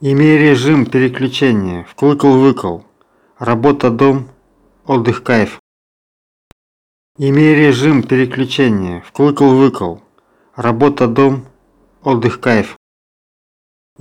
Имей режим переключения, вклыкал-выкал, работа, дом, отдых, кайф. Имей режим переключения, вклыкал-выкал, работа, дом, отдых, кайф.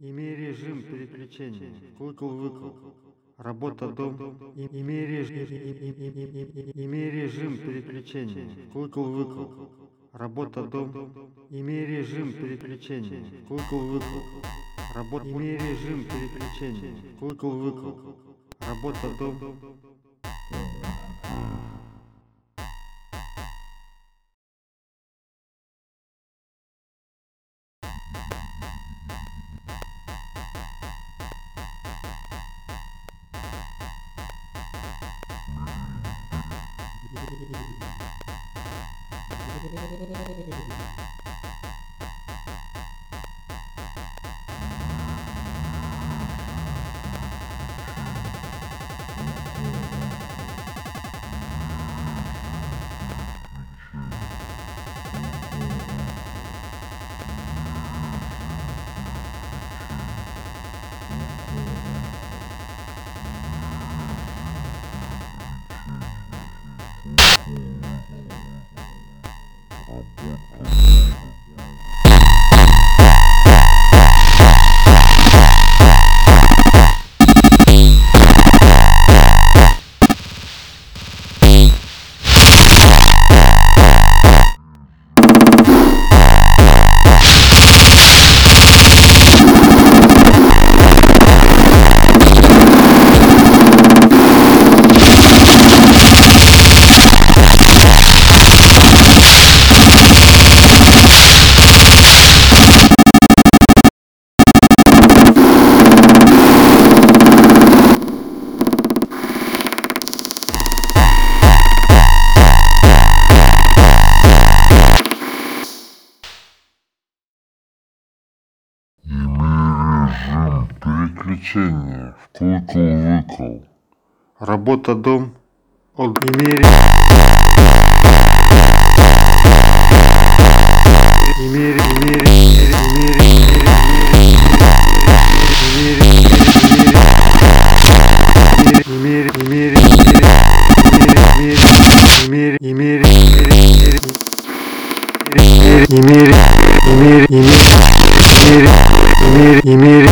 Имей режим переключения. Клыкал-выкал. Работа дом. Имей режим, имей режим переключения. Клыкал-выкал. Работа дом. Имей режим переключения. Клыкал-выкал. Работа. Имей режим переключения. Клыкал-выкал. Работа дом. Yeah. развлечение в кукол-выкол. Работа дом от имери... Имери, имери, имери, имери, имери, имери, имери, имери, имери, имери, имери, имери, имери, имери, имери, имери, имери, имери, имери, имери,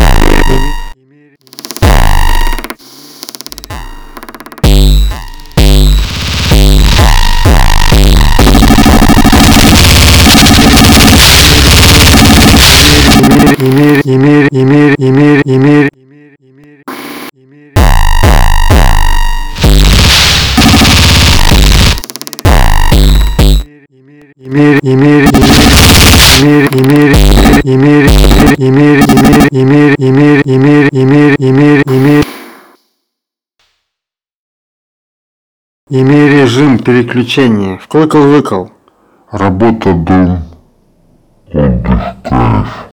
Имери, имери, имери, имери, имери, имери, имери. Имери, имери, имери, имери, имери, имери, имери, имери, имери, имери, имери, имери, имери, имери. Имей режим переключения. Вкл-выкл. Работа, дом, отдых, кайф.